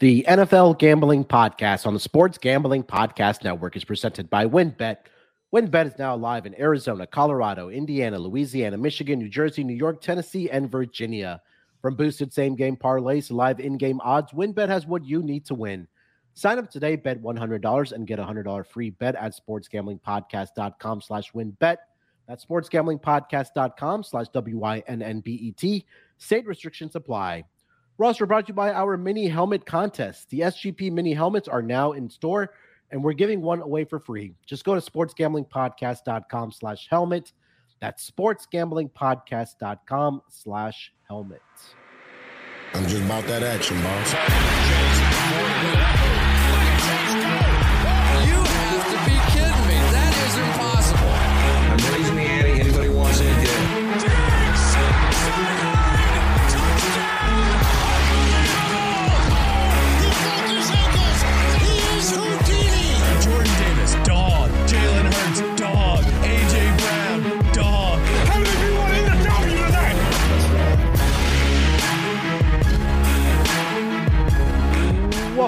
The NFL Gambling Podcast on the Sports Gambling Podcast Network is presented by WynnBET. WynnBET is now live in Arizona, Colorado, Indiana, Louisiana, Michigan, New Jersey, New York, Tennessee, and Virginia. From boosted same game parlays to live in game odds, WynnBET has what you need to win. Sign up today, bet $100 and get a $100 free bet at sportsgamblingpodcast.com slash wynnbet. That's sportsgamblingpodcast.com slash W-Y-N-N-B-E-T. State restrictions apply. Roster brought to you by our mini helmet contest. The SGP mini helmets are now in store, and we're giving one away for free. Just go to sportsgamblingpodcast.com slash helmet. That's sportsgamblingpodcast.com slash helmet. I'm just about that action, boss.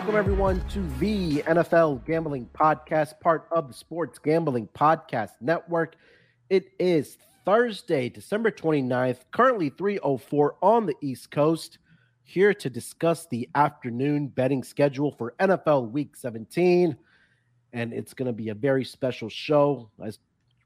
Welcome, everyone, to the NFL Gambling Podcast, part of the Sports Gambling Podcast Network. It is Thursday, December 29th, currently 3.04 on the East Coast, here to discuss the afternoon betting schedule for NFL Week 17. And it's going to be a very special show as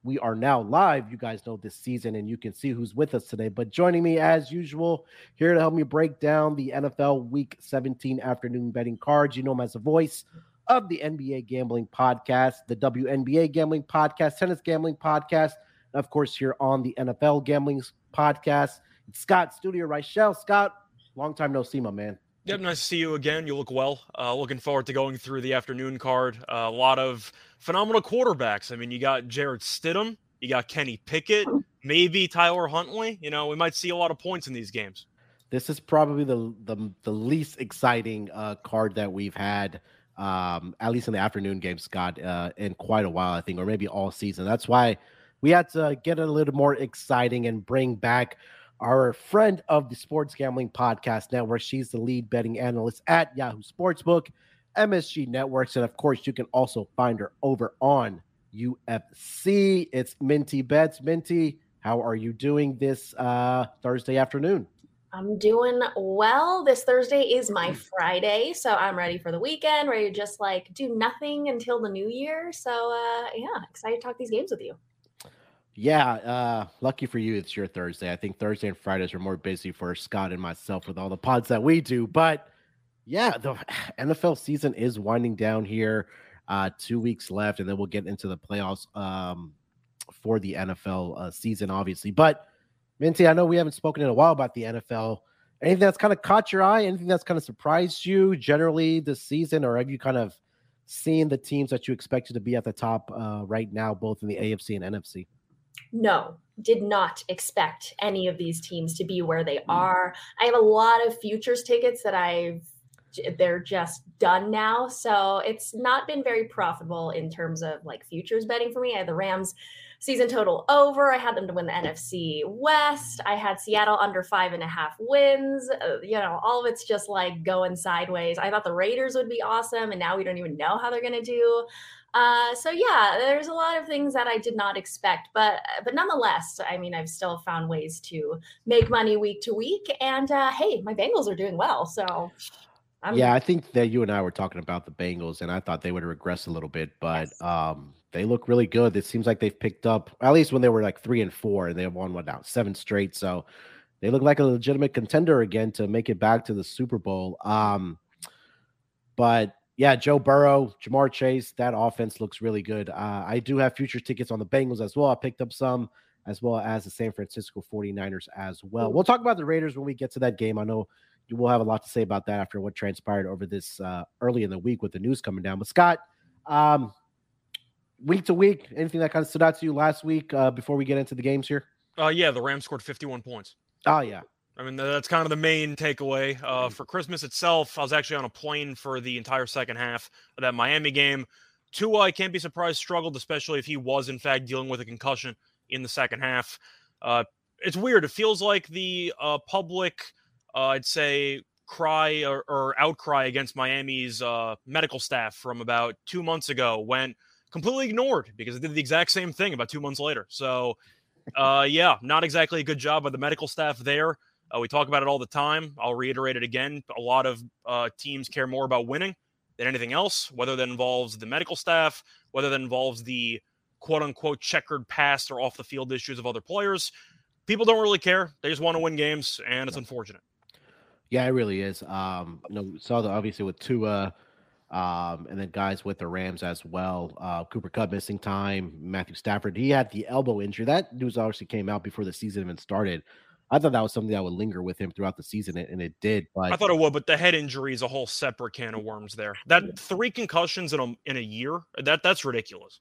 we are now live, you guys know this season, and you can see who's with us today. But joining me as usual, here to help me break down the NFL Week 17 afternoon betting cards. You know him as the voice of the NBA Gambling Podcast, the WNBA Gambling Podcast, Tennis Gambling Podcast, and of course, here on the NFL Gambling Podcast. It's Scott Studio Reichel. Scott, long time no see, my man. Yep, nice to see you again. You look well. Uh, looking forward to going through the afternoon card. Uh, a lot of phenomenal quarterbacks. I mean, you got Jarrett Stidham, you got Kenny Pickett, maybe Tyler Huntley. You know, we might see a lot of points in these games. This is probably the the, the least exciting uh, card that we've had, um, at least in the afternoon game, Scott, uh, in quite a while, I think, or maybe all season. That's why we had to get it a little more exciting and bring back our friend of the Sports Gambling Podcast Network. She's the lead betting analyst at Yahoo Sportsbook, MSG Networks, and of course, you can also find her over on UFC. It's Minty Bets. Minty, how are you doing this uh, Thursday afternoon? I'm doing well. This Thursday is my Friday, so I'm ready for the weekend, ready to just like do nothing until the new year. So uh yeah, excited to talk these games with you. Yeah, uh, lucky for you, it's your Thursday. I think Thursday and Fridays are more busy for Scott and myself with all the pods that we do. But yeah, the NFL season is winding down here. Uh, two weeks left, and then we'll get into the playoffs um, for the NFL uh, season, obviously. But Minty, I know we haven't spoken in a while about the NFL. Anything that's kind of caught your eye? Anything that's kind of surprised you generally this season, or have you kind of seen the teams that you expected to be at the top uh, right now, both in the AFC and NFC? No, did not expect any of these teams to be where they are. I have a lot of futures tickets that I've they're just done now. So it's not been very profitable in terms of like futures betting for me. I had the Rams season total over. I had them to win the NFC West. I had Seattle under five and a half wins. Uh, you know, all of it's just like going sideways. I thought the Raiders would be awesome, and now we don't even know how they're going to do. Uh, so yeah, there's a lot of things that I did not expect, but but nonetheless, I mean, I've still found ways to make money week to week. And uh, hey, my Bengals are doing well, so I'm, yeah, I think that you and I were talking about the Bengals, and I thought they would regress a little bit, but Yes. um, they look really good. It seems like they've picked up at least when they were like three and four, and they have won what now seven straight. So they look like a legitimate contender again to make it back to the Super Bowl. Um, but yeah, Joe Burrow, Ja'Marr Chase, that offense looks really good. Uh, I do have future tickets on the Bengals as well. I picked up some as well as the San Francisco 49ers as well. We'll talk about the Raiders when we get to that game. I know you will have a lot to say about that after what transpired over this uh, early in the week with the news coming down. But Scott, um, week to week, anything that kind of stood out to you last week uh, before we get into the games here? Uh, yeah, the Rams scored 51 points. Oh yeah, I mean, that's kind of the main takeaway. Uh, for Christmas itself, I was actually on a plane for the entire second half of that Miami game. Tua, I can't be surprised, struggled, especially if he was, in fact, dealing with a concussion in the second half. Uh, it's weird. It feels like the uh, public, uh, I'd say, cry or, or outcry against Miami's uh, medical staff from about two months ago went completely ignored because it did the exact same thing about two months later. So, uh, yeah, not exactly a good job by the medical staff there. Uh, we talk about it all the time. I'll reiterate it again. A lot of uh, teams care more about winning than anything else, whether that involves the medical staff, whether that involves the quote unquote checkered past or off the field issues of other players. People don't really care. They just want to win games, and it's unfortunate. Yeah, it really is. Um, you know, saw the obviously with Tua, um, and then guys with the Rams as well. Uh, Cooper Kupp missing time. Matthew Stafford, he had the elbow injury. That news obviously came out before the season even started. I thought that was something that would linger with him throughout the season, and it did. But I thought it would, but the head injury is a whole separate can of worms. There, that three concussions in a in a year that that's ridiculous.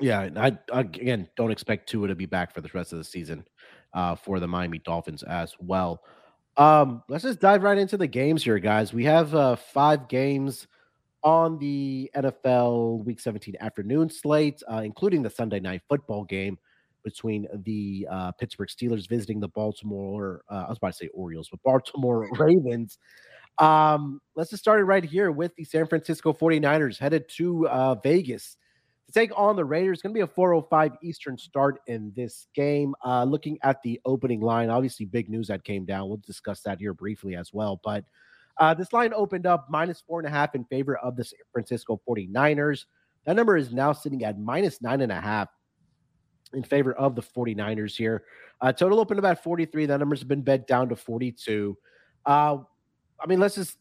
Yeah, I, I again don't expect Tua to be back for the rest of the season uh, for the Miami Dolphins as well. Um, let's just dive right into the games here, guys. We have uh, five games on the NFL Week 17 afternoon slate, uh, including the Sunday night football game between the uh, Pittsburgh Steelers visiting the Baltimore, uh, I was about to say Orioles, but Baltimore Ravens. Um, let's just start it right here with the San Francisco 49ers headed to uh, Vegas to take on the Raiders. It's going to be a 405 Eastern start in this game. Uh, looking at the opening line, obviously big news that came down. We'll discuss that here briefly as well. But uh, this line opened up minus four and a half in favor of the San Francisco 49ers. That number is now sitting at minus nine and a half in favor of the 49ers here. Uh, total opened about 43. That number's been bet down to 42. Uh, I mean, let's just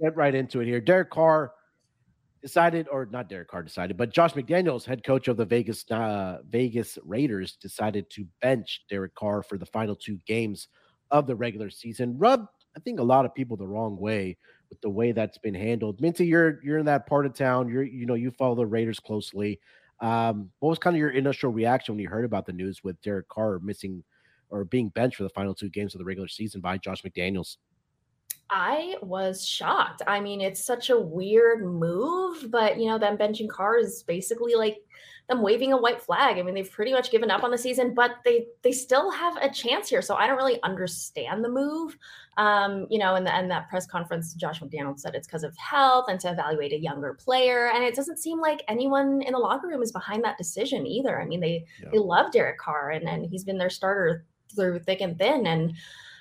get right into it here. Derek Carr decided, or not Derek Carr decided, but Josh McDaniels, head coach of the Vegas uh, Vegas Raiders, decided to bench Derek Carr for the final two games of the regular season. Rub, I think, a lot of people the wrong way with the way that's been handled. Minty, you're you're in that part of town. You're you know you follow the Raiders closely. Um, what was kind of your initial reaction when you heard about the news with Derek Carr missing or being benched for the final two games of the regular season by Josh McDaniels? I was shocked. I mean, it's such a weird move, but you know, them benching Carr is basically like them waving a white flag. I mean, they've pretty much given up on the season, but they they still have a chance here. So I don't really understand the move. Um, you know, in the end that press conference, Josh McDaniel said it's because of health and to evaluate a younger player. And it doesn't seem like anyone in the locker room is behind that decision either. I mean, they yeah. they love Derek Carr and, and he's been their starter through thick and thin. And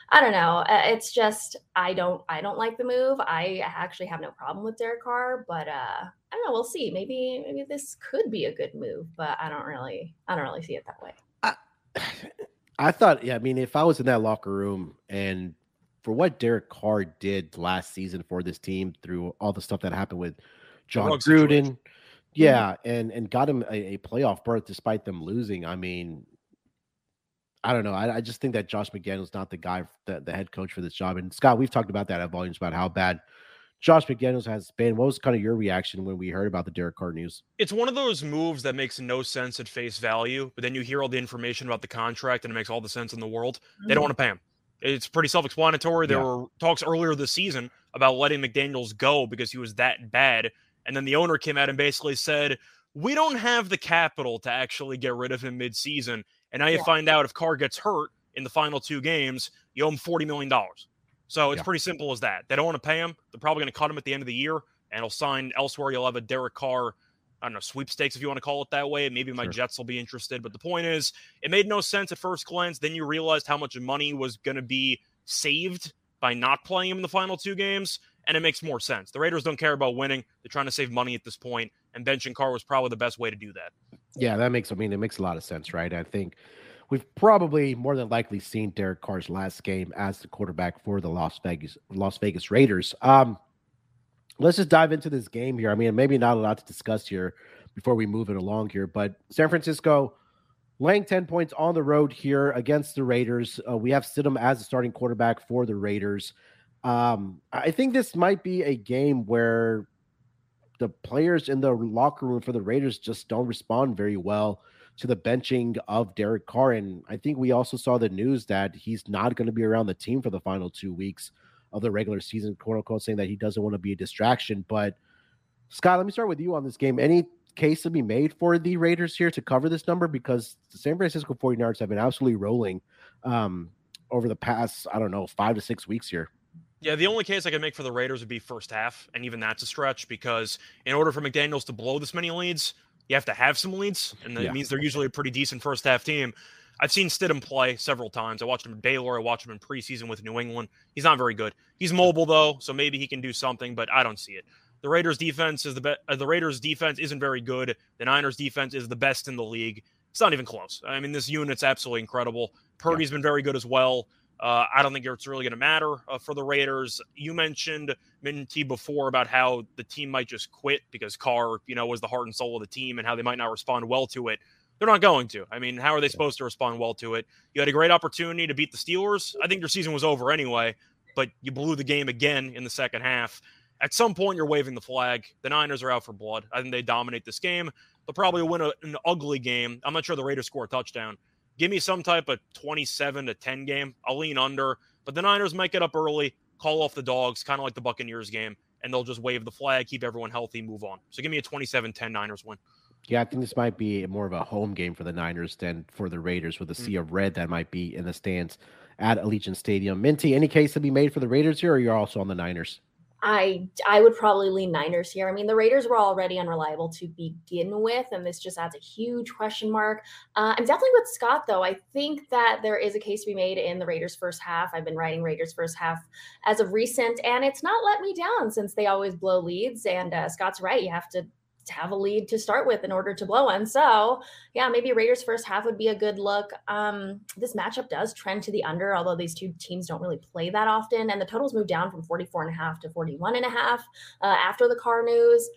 I don't know. Uh, it's just I don't I don't like the move. I actually have no problem with Derek Carr, but uh I don't know. We'll see. Maybe maybe this could be a good move, but I don't really I don't really see it that way. I, I thought, yeah. I mean, if I was in that locker room and for what Derek Carr did last season for this team through all the stuff that happened with Jon Gruden, mm-hmm. yeah, mm-hmm. and and got him a, a playoff berth despite them losing. I mean, I don't know. I, I, just think that Josh McDaniel's not the guy, the, the head coach for this job. And Scott, we've talked about that at volumes about how bad Josh McDaniels has been. What was kind of your reaction when we heard about the Derek Carr news? It's one of those moves that makes no sense at face value, but then you hear all the information about the contract and it makes all the sense in the world. They don't mm-hmm. want to pay him. It's pretty self-explanatory. There yeah. were talks earlier this season about letting McDaniels go because he was that bad, and then the owner came out and basically said, "We don't have the capital to actually get rid of him mid-season." And now you yeah. find out if Carr gets hurt in the final two games, you owe him $40 million. So it's yeah. pretty simple as that. They don't want to pay him. They're probably going to cut him at the end of the year and he'll sign elsewhere. You'll have a Derek Carr, I don't know, sweepstakes if you want to call it that way. Maybe my sure. Jets will be interested. But the point is, it made no sense at first glance. Then you realized how much money was going to be saved by not playing him in the final two games. And it makes more sense. The Raiders don't care about winning. They're trying to save money at this point, and benching Carr was probably the best way to do that. Yeah, that makes I mean it makes a lot of sense, right? I think we've probably more than likely seen Derek Carr's last game as the quarterback for the Las Vegas Las Vegas Raiders. Um, let's just dive into this game here. I mean, maybe not a lot to discuss here before we move it along here, but San Francisco laying 10 points on the road here against the Raiders. Uh, we have Stidham as the starting quarterback for the Raiders. Um, I think this might be a game where the players in the locker room for the Raiders just don't respond very well to the benching of Derek Carr. And I think we also saw the news that he's not going to be around the team for the final two weeks of the regular season, quote unquote, saying that he doesn't want to be a distraction. But Scott, let me start with you on this game. Any case to be made for the Raiders here to cover this number? Because the San Francisco 49ers have been absolutely rolling um, over the past, I don't know, five to six weeks here. Yeah, the only case I could make for the Raiders would be first half, and even that's a stretch because in order for McDaniels to blow this many leads, you have to have some leads, and that Yeah. means they're usually a pretty decent first half team. I've seen Stidham play several times. I watched him in Baylor. I watched him in preseason with New England. He's not very good. He's mobile though, so maybe he can do something, but I don't see it. The Raiders defense is the best. Uh, the Raiders defense isn't very good. The Niners defense is the best in the league. It's not even close. I mean, this unit's absolutely incredible. Purdy's been very good as well. Uh, I don't think it's really going to matter uh, for the Raiders. You mentioned Minty before about how the team might just quit because Carr, you know, was the heart and soul of the team and how they might not respond well to it. They're not going to. I mean, how are they supposed to respond well to it? You had a great opportunity to beat the Steelers. I think your season was over anyway, but you blew the game again in the second half. At some point, you're waving the flag. The Niners are out for blood. I think they dominate this game. They'll probably win a, an ugly game. I'm not sure the Raiders score a touchdown. Give me some type of 27 to 10 game. I'll lean under, but the Niners might get up early, call off the dogs, kind of like the Buccaneers game, and they'll just wave the flag, keep everyone healthy, move on. So give me a 27 10 Niners win. Yeah, I think this might be more of a home game for the Niners than for the Raiders with a hmm. sea of red that might be in the stands at Allegiant Stadium. Minty, any case to be made for the Raiders here, or you're also on the Niners? I I would probably lean Niners here. I mean, the Raiders were already unreliable to begin with, and this just adds a huge question mark. Uh, I'm definitely with Scott though. I think that there is a case to be made in the Raiders first half. I've been writing Raiders first half as of recent, and it's not let me down since they always blow leads. And uh, Scott's right; you have to to have a lead to start with in order to blow one. So, yeah, maybe Raiders first half would be a good look. Um, this matchup does trend to the under, although these two teams don't really play that often. And the totals moved down from 44 and a half to 41 and a half uh, after the Carr news.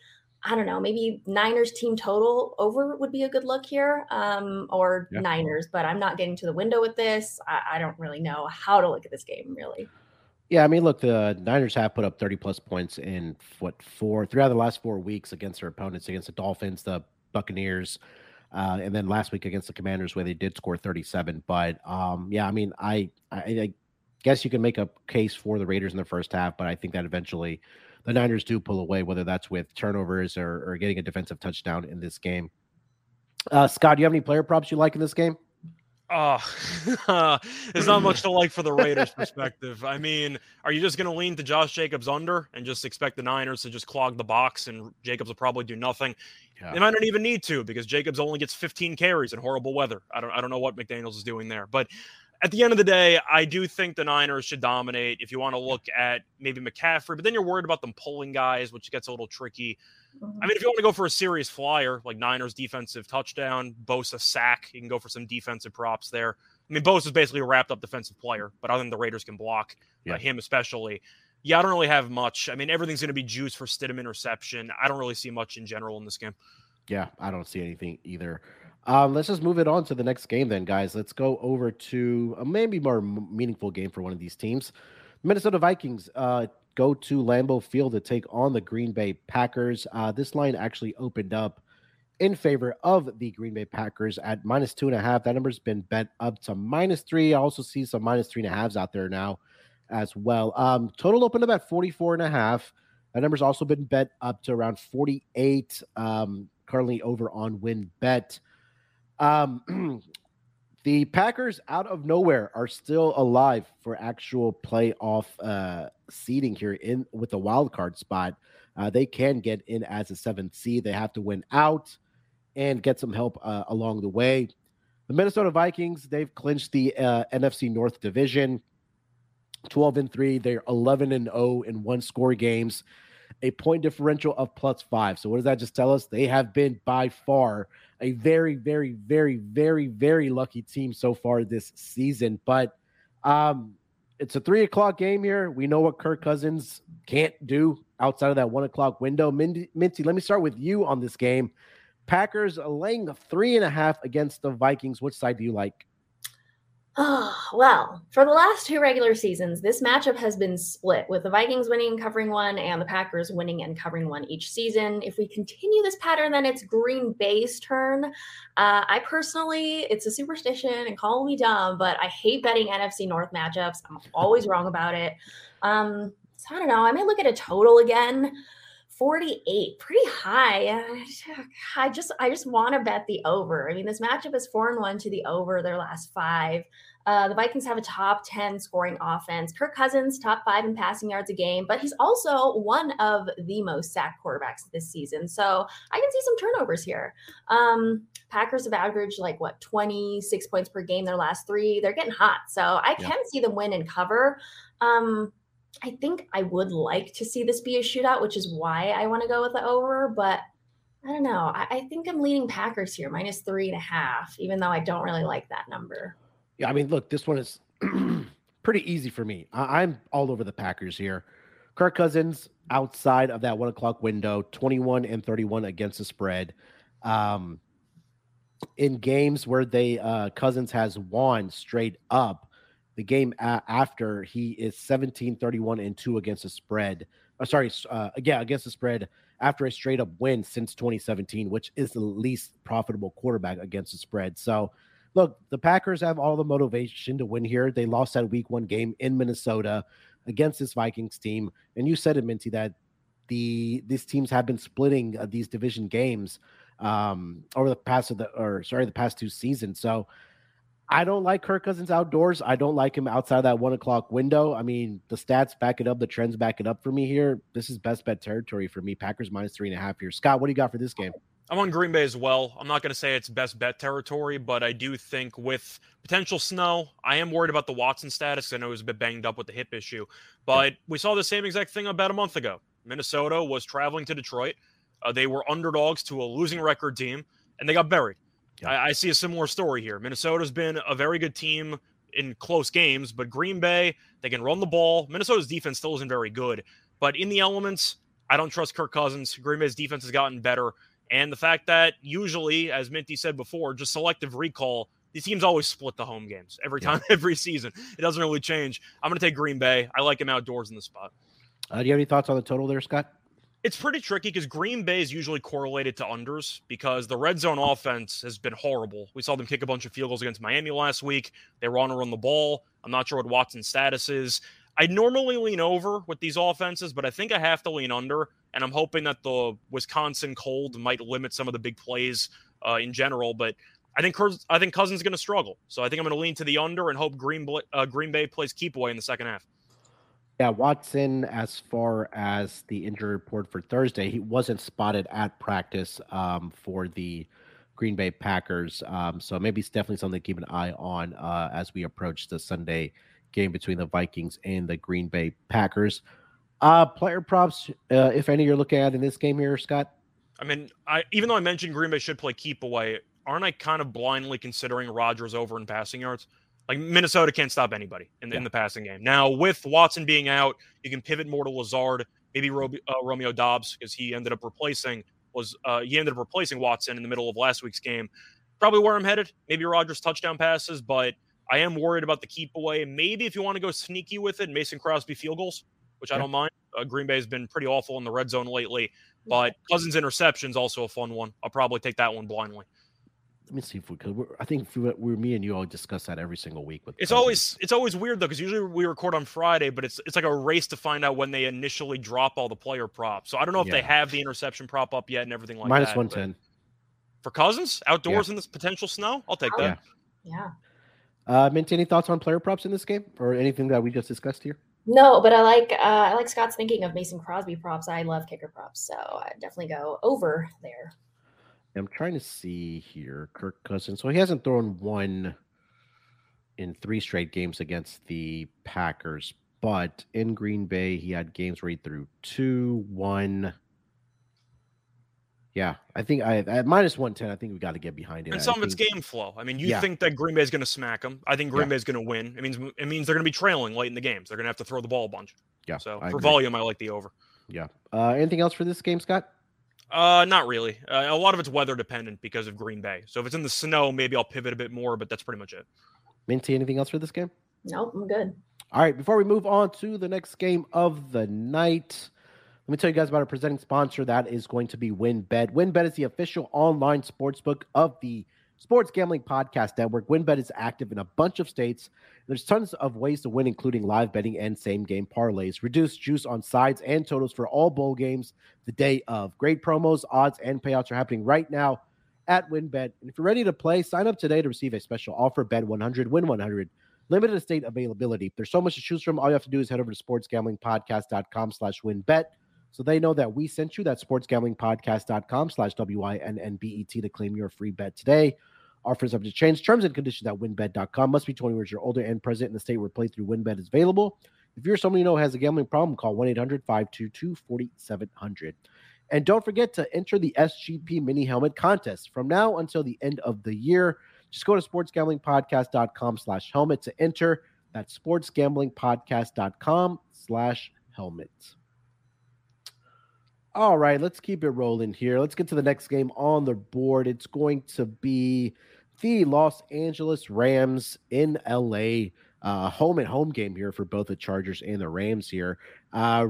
I don't know, maybe Niners team total over would be a good look here, um, or Yeah. Niners, but I'm not getting to the window with this. I, I don't really know how to look at this game, really. Yeah, I mean, look, the Niners have put up 30 plus points in what four, three out of the last four weeks against their opponents, against the Dolphins, the Buccaneers, uh, and then last week against the Commanders, where they did score 37. But um, yeah, I mean, I, I, I guess you can make a case for the Raiders in the first half, but I think that eventually the Niners do pull away, whether that's with turnovers or, or getting a defensive touchdown in this game. Uh, Scott, do you have any player props you like in this game? Oh, there's not much to like for the Raiders' perspective. I mean, are you just going to lean to Josh Jacobs under and just expect the Niners to just clog the box and Jacobs will probably do nothing? Yeah. They might not even need to because Jacobs only gets 15 carries in horrible weather. I don't, I don't know what McDaniel's is doing there, but at the end of the day, I do think the Niners should dominate. If you want to look at maybe McCaffrey, but then you're worried about them pulling guys, which gets a little tricky. I mean, if you want to go for a serious flyer, like Niners defensive touchdown, Bosa sack, you can go for some defensive props there. I mean, Bosa is basically a wrapped up defensive player, but other than the Raiders can block, Yeah. uh, him especially. Yeah, I don't really have much. I mean, everything's going to be juice for Stidham interception. I don't really see much in general in this game. Yeah, I don't see anything either. Um, let's just move it on to the next game, then, guys. Let's go over to a maybe more m- meaningful game for one of these teams. Minnesota Vikings uh, go to Lambeau Field to take on the Green Bay Packers. Uh, this line actually opened up in favor of the Green Bay Packers at minus two and a half. That number's been bet up to minus three. I also see some minus three and a halves out there now as well. Um, total opened up at 44 and a half. That number's also been bet up to around 48. Um, currently over on win bet. Um, the Packers out of nowhere are still alive for actual playoff uh, seeding here in with the wild card spot. Uh, they can get in as a seventh seed. They have to win out and get some help uh, along the way. The Minnesota Vikings they've clinched the uh, NFC North division. 12 and 3 they're 11 and 0 in one score games a point differential of plus five. So what does that just tell us? They have been by far a very, very, very, very, very lucky team so far this season. But um, it's a three o'clock game here. We know what Kirk Cousins can't do outside of that one o'clock window. Minty, Minty, let me start with you on this game. Packers laying three and a half against the Vikings. Which side do you like? Oh, well, for the last two regular seasons, this matchup has been split with the Vikings winning and covering one and the Packers winning and covering one each season. If we continue this pattern, then it's Green Bay's turn. Uh, I personally, it's a superstition and call me dumb, but I hate betting NFC North matchups. I'm always wrong about it. Um, so I don't know. I may look at a total again. 48 pretty high i just i just want to bet the over i mean this matchup is four and one to the over their last five Uh, the Vikings have a top 10 scoring offense. Kirk Cousins, top five in passing yards a game, but he's also one of the most sacked quarterbacks this season. So I can see some turnovers here. Um, Packers have averaged like what 26 points per game their last three. They're getting hot. So I can yeah. see them win and cover. Um, I think I would like to see this be a shootout, which is why I want to go with the over, but I don't know. I, I, think I'm leaning Packers here, minus three and a half, even though I don't really like that number. Yeah, I mean, look, this one is pretty easy for me. I, I'm all over the Packers here. Kirk Cousins outside of that one o'clock window, 21 and 31 against the spread. Um, in games where they uh, Cousins has won straight up, the game a- after he is 17 31 and 2 against the spread. Uh, sorry, uh, yeah, against the spread after a straight up win since 2017, which is the least profitable quarterback against the spread. So, look, the Packers have all the motivation to win here. They lost that week one game in Minnesota against this Vikings team. And you said it, Minty, that the these teams have been splitting uh, these division games um, over the past of the or sorry, the past two seasons. So I don't like Kirk Cousins outdoors. I don't like him outside that one o'clock window. I mean, the stats back it up, the trends back it up for me here. This is best bet territory for me. Packers minus three and a half here. Scott, what do you got for this game? I'm on Green Bay as well. I'm not going to say it's best bet territory, but I do think with potential snow, I am worried about the Watson status. I know he was a bit banged up with the hip issue, but we saw the same exact thing about a month ago. Minnesota was traveling to Detroit. Uh, they were underdogs to a losing record team, and they got buried. Yeah. I, I, see a similar story here. Minnesota's been a very good team in close games, but Green Bay, they can run the ball. Minnesota's defense still isn't very good, but in the elements, I don't trust Kirk Cousins. Green Bay's defense has gotten better. And the fact that usually, as Minty said before, just selective recall, these teams always split the home games every time, yeah. every season. It doesn't really change. I'm going to take Green Bay. I like him outdoors in the spot. Uh, do you have any thoughts on the total there, Scott? It's pretty tricky because Green Bay is usually correlated to unders because the red zone offense has been horrible. We saw them kick a bunch of field goals against Miami last week. They were on to run the ball. I'm not sure what Watson's status is. I normally lean over with these offenses, but I think I have to lean under. And I'm hoping that the Wisconsin cold might limit some of the big plays uh, in general. But I think I think Cousins is going to struggle. So I think I'm going to lean to the under and hope Green uh, Green Bay plays keep away in the second half. Yeah, Watson, as far as the injury report for Thursday, he wasn't spotted at practice um, for the Green Bay Packers. Um, so maybe it's definitely something to keep an eye on uh, as we approach the Sunday game between the Vikings and the Green Bay Packers. Uh, player props, uh, if any, you're looking at in this game here, Scott. I mean, I even though I mentioned Green Bay should play keep away, aren't I kind of blindly considering Rodgers over in passing yards? Like Minnesota can't stop anybody in, yeah. in the passing game. Now with Watson being out, you can pivot more to Lazard, maybe Ro- uh, Romeo Doubs because he ended up replacing was uh, he ended up replacing Watson in the middle of last week's game. Probably where I'm headed. Maybe Rodgers touchdown passes, but I am worried about the keep away. Maybe if you want to go sneaky with it, Mason Crosby field goals, which yeah. I don't mind. Uh, Green Bay has been pretty awful in the red zone lately, but Cousins interceptions also a fun one. I'll probably take that one blindly let me see if we could. I think if we, we're me and you all discuss that every single week. With it's always it's always weird though because usually we record on Friday, but it's it's like a race to find out when they initially drop all the player props. So I don't know if yeah. they have the interception prop up yet and everything like Minus that. Minus one ten for Cousins outdoors yeah. in this potential snow. I'll take that. Yeah. Uh, Mint, any thoughts on player props in this game or anything that we just discussed here? No, but I like uh, I like Scott's thinking of Mason Crosby props. I love kicker props, so I definitely go over there. I'm trying to see here, Kirk Cousins. So he hasn't thrown one in three straight games against the Packers, but in Green Bay, he had games where he threw two, one. Yeah, I think I at minus one ten. I think we got to get behind it. And some of it's game flow. I mean, you yeah. think that Green Bay is going to smack them. I think Green yeah. Bay is going to win. It means it means they're going to be trailing late in the games. They're going to have to throw the ball a bunch. Yeah. So I for agree. volume, I like the over. Yeah. Uh, anything else for this game, Scott? Uh, not really. Uh, a lot of it's weather dependent because of Green Bay. So if it's in the snow, maybe I'll pivot a bit more, but that's pretty much it. Minty, anything else for this game? Nope, I'm good. All right, before we move on to the next game of the night, let me tell you guys about our presenting sponsor. That is going to be WynnBET. WynnBET is the official online sportsbook of the Sports Gambling Podcast Network. WynnBET is active in a bunch of states. There's tons of ways to win, including live betting and same game parlays. Reduced juice on sides and totals for all bowl games the day of. Great promos, odds, and payouts are happening right now at WynnBET. And if you're ready to play, sign up today to receive a special offer. Bet 100, win 100. limited state availability. There's so much to choose from. All you have to do is head over to sportsgamblingpodcast.com slash wynnbet. So they know that we sent you that sportsgamblingpodcast.com slash W-I-N-N-B-E-T to claim your free bet today. Offers up to change terms and conditions at wynnbet.com. Must be 20 years or older and present in the state where playthrough WynnBET is available. If you're someone you know has a gambling problem, call 1-800-522-4700. And don't forget to enter the SGP mini helmet contest from now until the end of the year. Just go to sportsgamblingpodcast.com slash helmet to enter. That's sportsgamblingpodcast.com slash helmet. All right, let's keep it rolling here. Let's get to the next game on the board. It's going to be the Los Angeles Rams in LA. Uh, home and home game here for both the Chargers and the Rams here. Uh,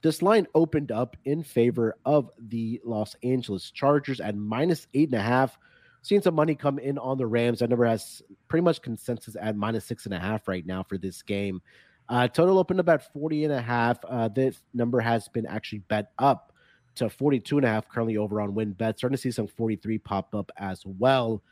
this line opened up in favor of the Los Angeles Chargers at minus eight and a half. Seeing some money come in on the Rams. That number has pretty much consensus at minus six and a half right now for this game. Uh, total opened about 40 and a half. Uh, this number has been actually bet up to 42 and a half currently over on WynnBET. Starting to see some 43 pop up as well.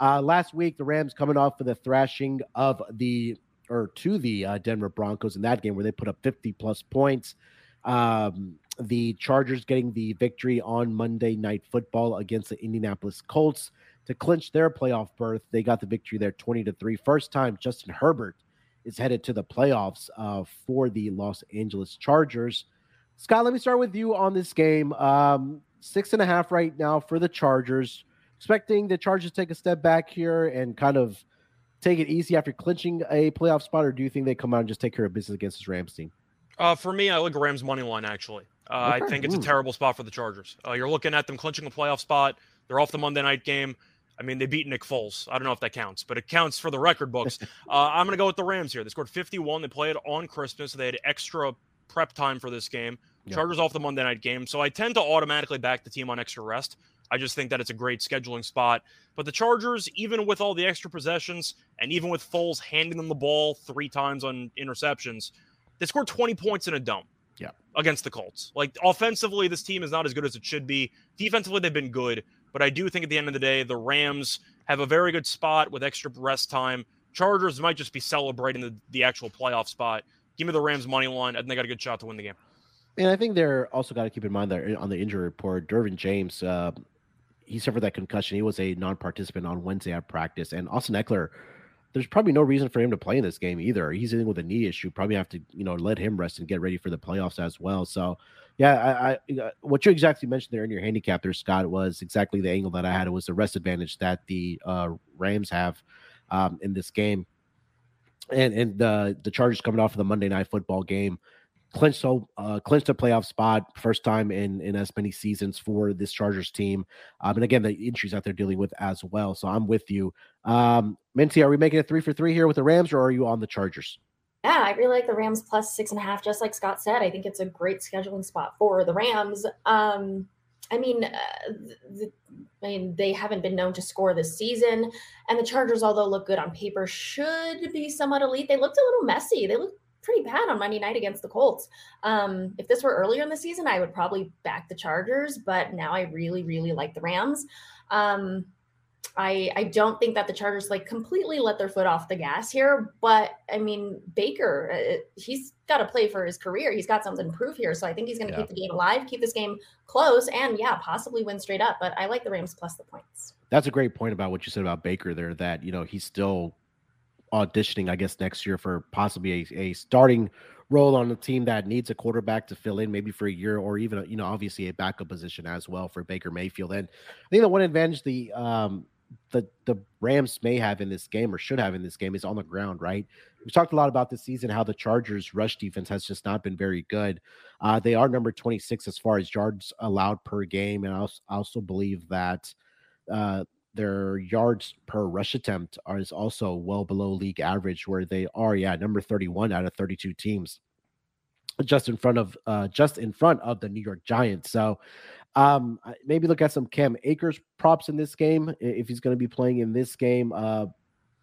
Uh, last week, the Rams coming off of the thrashing of the or to the uh, Denver Broncos in that game where they put up 50 plus points. Um, the Chargers getting the victory on Monday Night Football against the Indianapolis Colts to clinch their playoff berth. They got the victory there 20 to 3. First time Justin Herbert is headed to the playoffs uh, for the Los Angeles Chargers. Scott, let me start with you on this game. Um, six and a half right now for the Chargers. Expecting the Chargers take a step back here and kind of take it easy after clinching a playoff spot, or do you think they come out and just take care of business against this Rams team? Uh, for me, I look Rams money line actually. Uh, okay. I think it's Ooh. a terrible spot for the Chargers. Uh, you're looking at them clinching a playoff spot. They're off the Monday night game. I mean, they beat Nick Foles. I don't know if that counts, but it counts for the record books. Uh, I'm going to go with the Rams here. They scored 51. They played on Christmas. They had extra prep time for this game. Yep. Chargers off the Monday night game. So I tend to automatically back the team on extra rest. I just think that it's a great scheduling spot. But the Chargers, even with all the extra possessions and even with Foles handing them the ball three times on interceptions, they scored 20 points in a dome. Yeah. Against the Colts. Like offensively, this team is not as good as it should be. Defensively, they've been good. But I do think at the end of the day, the Rams have a very good spot with extra rest time. Chargers might just be celebrating the, the actual playoff spot. Give me the Rams money line. I think they got a good shot to win the game. And I think they're also got to keep in mind that on the injury report, Derwin James, uh, he suffered that concussion. He was a non-participant on Wednesday at practice, and Austin Ekeler. There's probably no reason for him to play in this game either. He's in with a knee issue. Probably have to, you know, let him rest and get ready for the playoffs as well. So, yeah, I, I uh, what you exactly mentioned there in your handicap there, Scott, was exactly the angle that I had. It was the rest advantage that the uh, Rams have um, in this game, and and the the Chargers coming off of the Monday Night Football game clinched so uh, clinched a playoff spot first time in in as many seasons for this Chargers team. Um, and again, the injuries that they're dealing with as well. So I'm with you. Um, Minty, are we making it three for three here with the Rams, or are you on the Chargers? Yeah, I really like the Rams plus six and a half. Just like Scott said, I think it's a great scheduling spot for the Rams. Um, I mean, uh, I mean, they haven't been known to score this season, and the Chargers, although look good on paper, should be somewhat elite. They looked a little messy. They looked pretty bad on Monday night against the Colts. Um, if this were earlier in the season, I would probably back the Chargers, but now I really, really like the Rams. Um, I I don't think that the Chargers like completely let their foot off the gas here, but I mean Baker, uh, he's got to play for his career. He's got something to prove here, so I think he's going to yeah. keep the game alive, keep this game close, and yeah, possibly win straight up. But I like the Rams plus the points. That's a great point about what you said about Baker there. That you know he's still auditioning, I guess, next year for possibly a, a starting role on a team that needs a quarterback to fill in, maybe for a year, or even, you know, obviously a backup position as well for Baker Mayfield. And I think the one advantage the um, the the Rams may have in this game or should have in this game is on the ground, right? We've talked a lot about this season how the Chargers rush defense has just not been very good. Uh, they are number 26 as far as yards allowed per game, and I also, I also believe that uh, their yards per rush attempt are, is also well below league average, where they are, yeah, number 31 out of 32 teams, just in front of uh, just in front of the New York Giants. So um, maybe look at some Cam Akers props in this game if he's going to be playing in this game. Uh,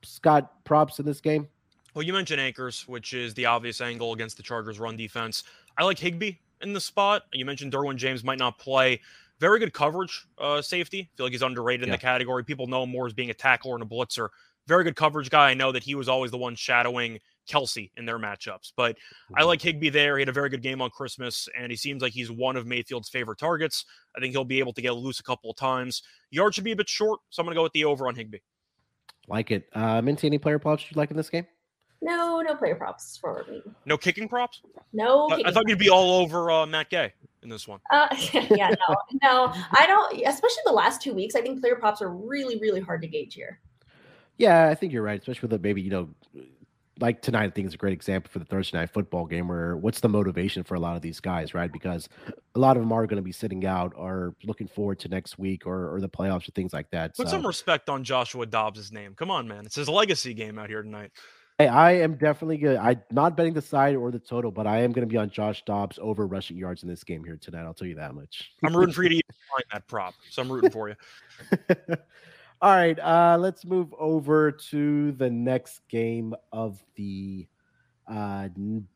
Scott props in this game. Well, you mentioned Akers, which is the obvious angle against the Chargers' run defense. I like Higbee in the spot. You mentioned Derwin James might not play. Very good coverage uh, safety. I feel like he's underrated yeah. in the category. People know him more as being a tackler and a blitzer. very good coverage guy. I know that he was always the one shadowing Kelce in their matchups, but I Mm-hmm. like Higbee there. He had a very good game on Christmas, and he seems like he's one of Mayfield's favorite targets. I think he'll be able to get loose a couple of times. Yard should be a bit short, so I'm going to go with the over on Higbee. Like it. Uh, Minty, any player props you'd like in this game? No, no player props for me. No kicking props? No. I, I kicking thought you'd be all over uh, Matt Gay in this one. Uh, yeah, no, no, I don't. Especially the last two weeks, I think player props are really, really hard to gauge here. Yeah, I think you're right, especially with the maybe, you know, like tonight, I think is a great example for the Thursday night football game where what's the motivation for a lot of these guys, right? Because a lot of them are going to be sitting out or looking forward to next week or, or the playoffs or things like that. Put so, some respect on Joshua Dobbs' name. Come on, man. It's his legacy game out here tonight. Hey, I am definitely good. I'm not betting the side or the total, but I am going to be on Josh Dobbs over rushing yards in this game here tonight. I'll tell you that much. I'm rooting for you to find that prop, so I'm rooting for you. All right, uh, let's move over to the next game of the uh,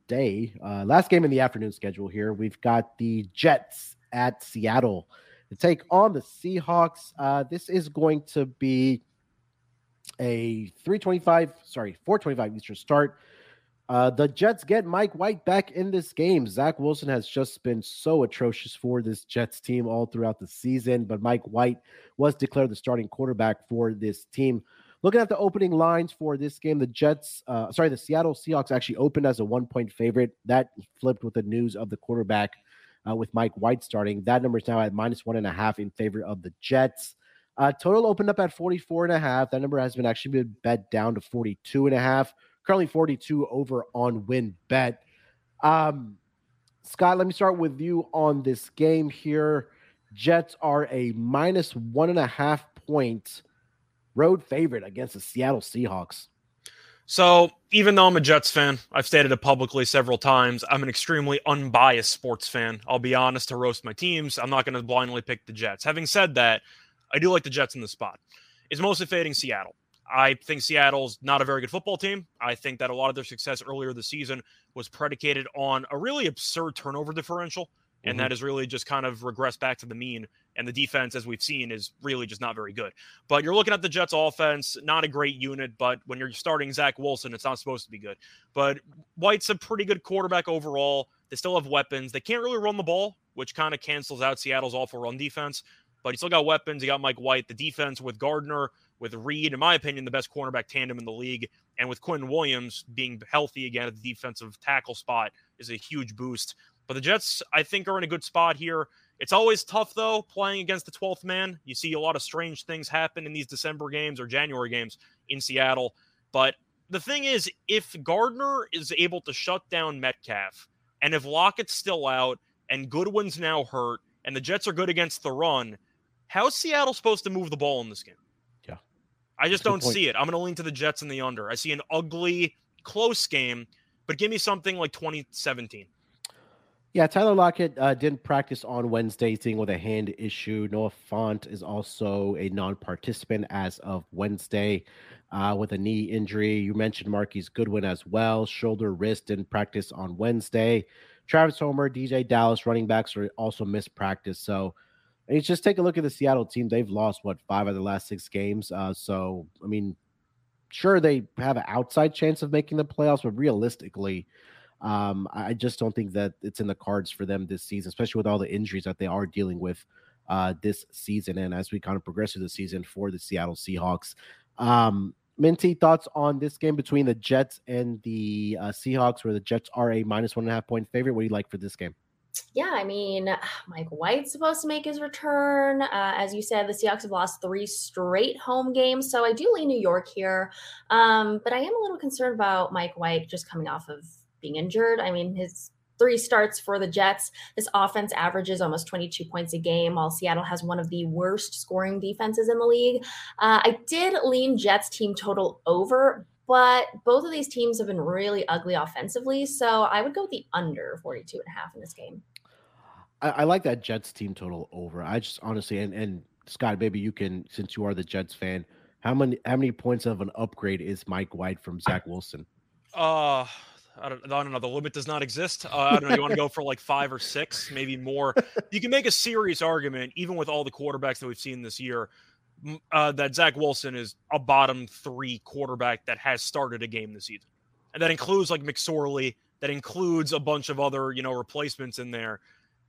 day. Uh, last game in the afternoon schedule here. We've got the Jets at Seattle to take on the Seahawks. Uh, this is going to be a 325, sorry, 425 Eastern start. Uh, the Jets get Mike White back in this game. Zach Wilson has just been so atrocious for this Jets team all throughout the season, but Mike White was declared the starting quarterback for this team. Looking at the opening lines for this game, the Jets, uh, sorry, the Seattle Seahawks actually opened as a one point favorite. That flipped with the news of the quarterback uh, with Mike White starting. That number is now at minus one and a half in favor of the Jets. Uh, total opened up at 44 and a half. That number has been actually been bet down to 42 and a half. Currently 42 over on win bet. Um, Scott, let me start with you on this game here. Jets are a minus one and a half point road favorite against the Seattle Seahawks. So, even though I'm a Jets fan, I've stated it publicly several times. I'm an extremely unbiased sports fan. I'll be honest to roast my teams. I'm not going to blindly pick the Jets. Having said that, I do like the Jets in the spot. It's mostly fading Seattle. I think Seattle's not a very good football team. I think that a lot of their success earlier this season was predicated on a really absurd turnover differential, and mm-hmm. that has really just kind of regressed back to the mean. And the defense, as we've seen, is really just not very good. But you're looking at the Jets offense, not a great unit, but when you're starting Zach Wilson, it's not supposed to be good. But White's a pretty good quarterback overall. They still have weapons. They can't really run the ball, which kind of cancels out Seattle's awful run defense. But he still got weapons. He got Mike White. The defense with Gardner, with Reed, in my opinion, the best cornerback tandem in the league. And with Quinn Williams being healthy again at the defensive tackle spot is a huge boost. But the Jets, I think, are in a good spot here. It's always tough, though, playing against the 12th man. You see a lot of strange things happen in these December games or January games in Seattle. But the thing is, if Gardner is able to shut down Metcalf, and if Lockett's still out, and Goodwin's now hurt, and the Jets are good against the run, how's Seattle supposed to move the ball in this game? Yeah. I just Good don't point. see it. I'm going to lean to the Jets in the under. I see an ugly, close game, but give me something like 2017. Yeah, Tyler Lockett uh, didn't practice on Wednesday, dealing with a hand issue. Noah Fant is also a non-participant as of Wednesday uh, with a knee injury. You mentioned Marquise Goodwin as well, shoulder, wrist, didn't practice on Wednesday. Travis Homer, DeeJay Dallas, running backs are also missed practice. So, and you just take a look at the Seattle team. They've lost what five of the last six games. Uh, so, I mean, sure they have an outside chance of making the playoffs, but realistically, um, I just don't think that it's in the cards for them this season, especially with all the injuries that they are dealing with uh, this season. And as we kind of progress through the season for the Seattle Seahawks, um, Minty, thoughts on this game between the Jets and the uh, Seahawks, where the Jets are a minus one and a half point favorite? What do you like for this game? Yeah, I mean, Mike White's supposed to make his return. Uh, as you said, the Seahawks have lost three straight home games, so I do lean New York here. Um, but I am a little concerned about Mike White just coming off of being injured. I mean, his three starts for the Jets, this offense averages almost 22 points a game, while Seattle has one of the worst scoring defenses in the league. Uh, I did lean Jets team total over, but both of these teams have been really ugly offensively. So I would go with the under 42 and a half in this game. I, I like that Jets team total over. I just honestly, and, and Scott, maybe you can, since you are the Jets fan, how many how many points of an upgrade is Mike White from Zach Wilson? Uh, I don't, I don't know. The limit does not exist. Uh, I don't know. You want to go for like five or six, maybe more. You can make a serious argument, even with all the quarterbacks that we've seen this year. uh, that Zach Wilson is a bottom three quarterback that has started a game this season, and that includes like McSorley, that includes a bunch of other you know replacements in there.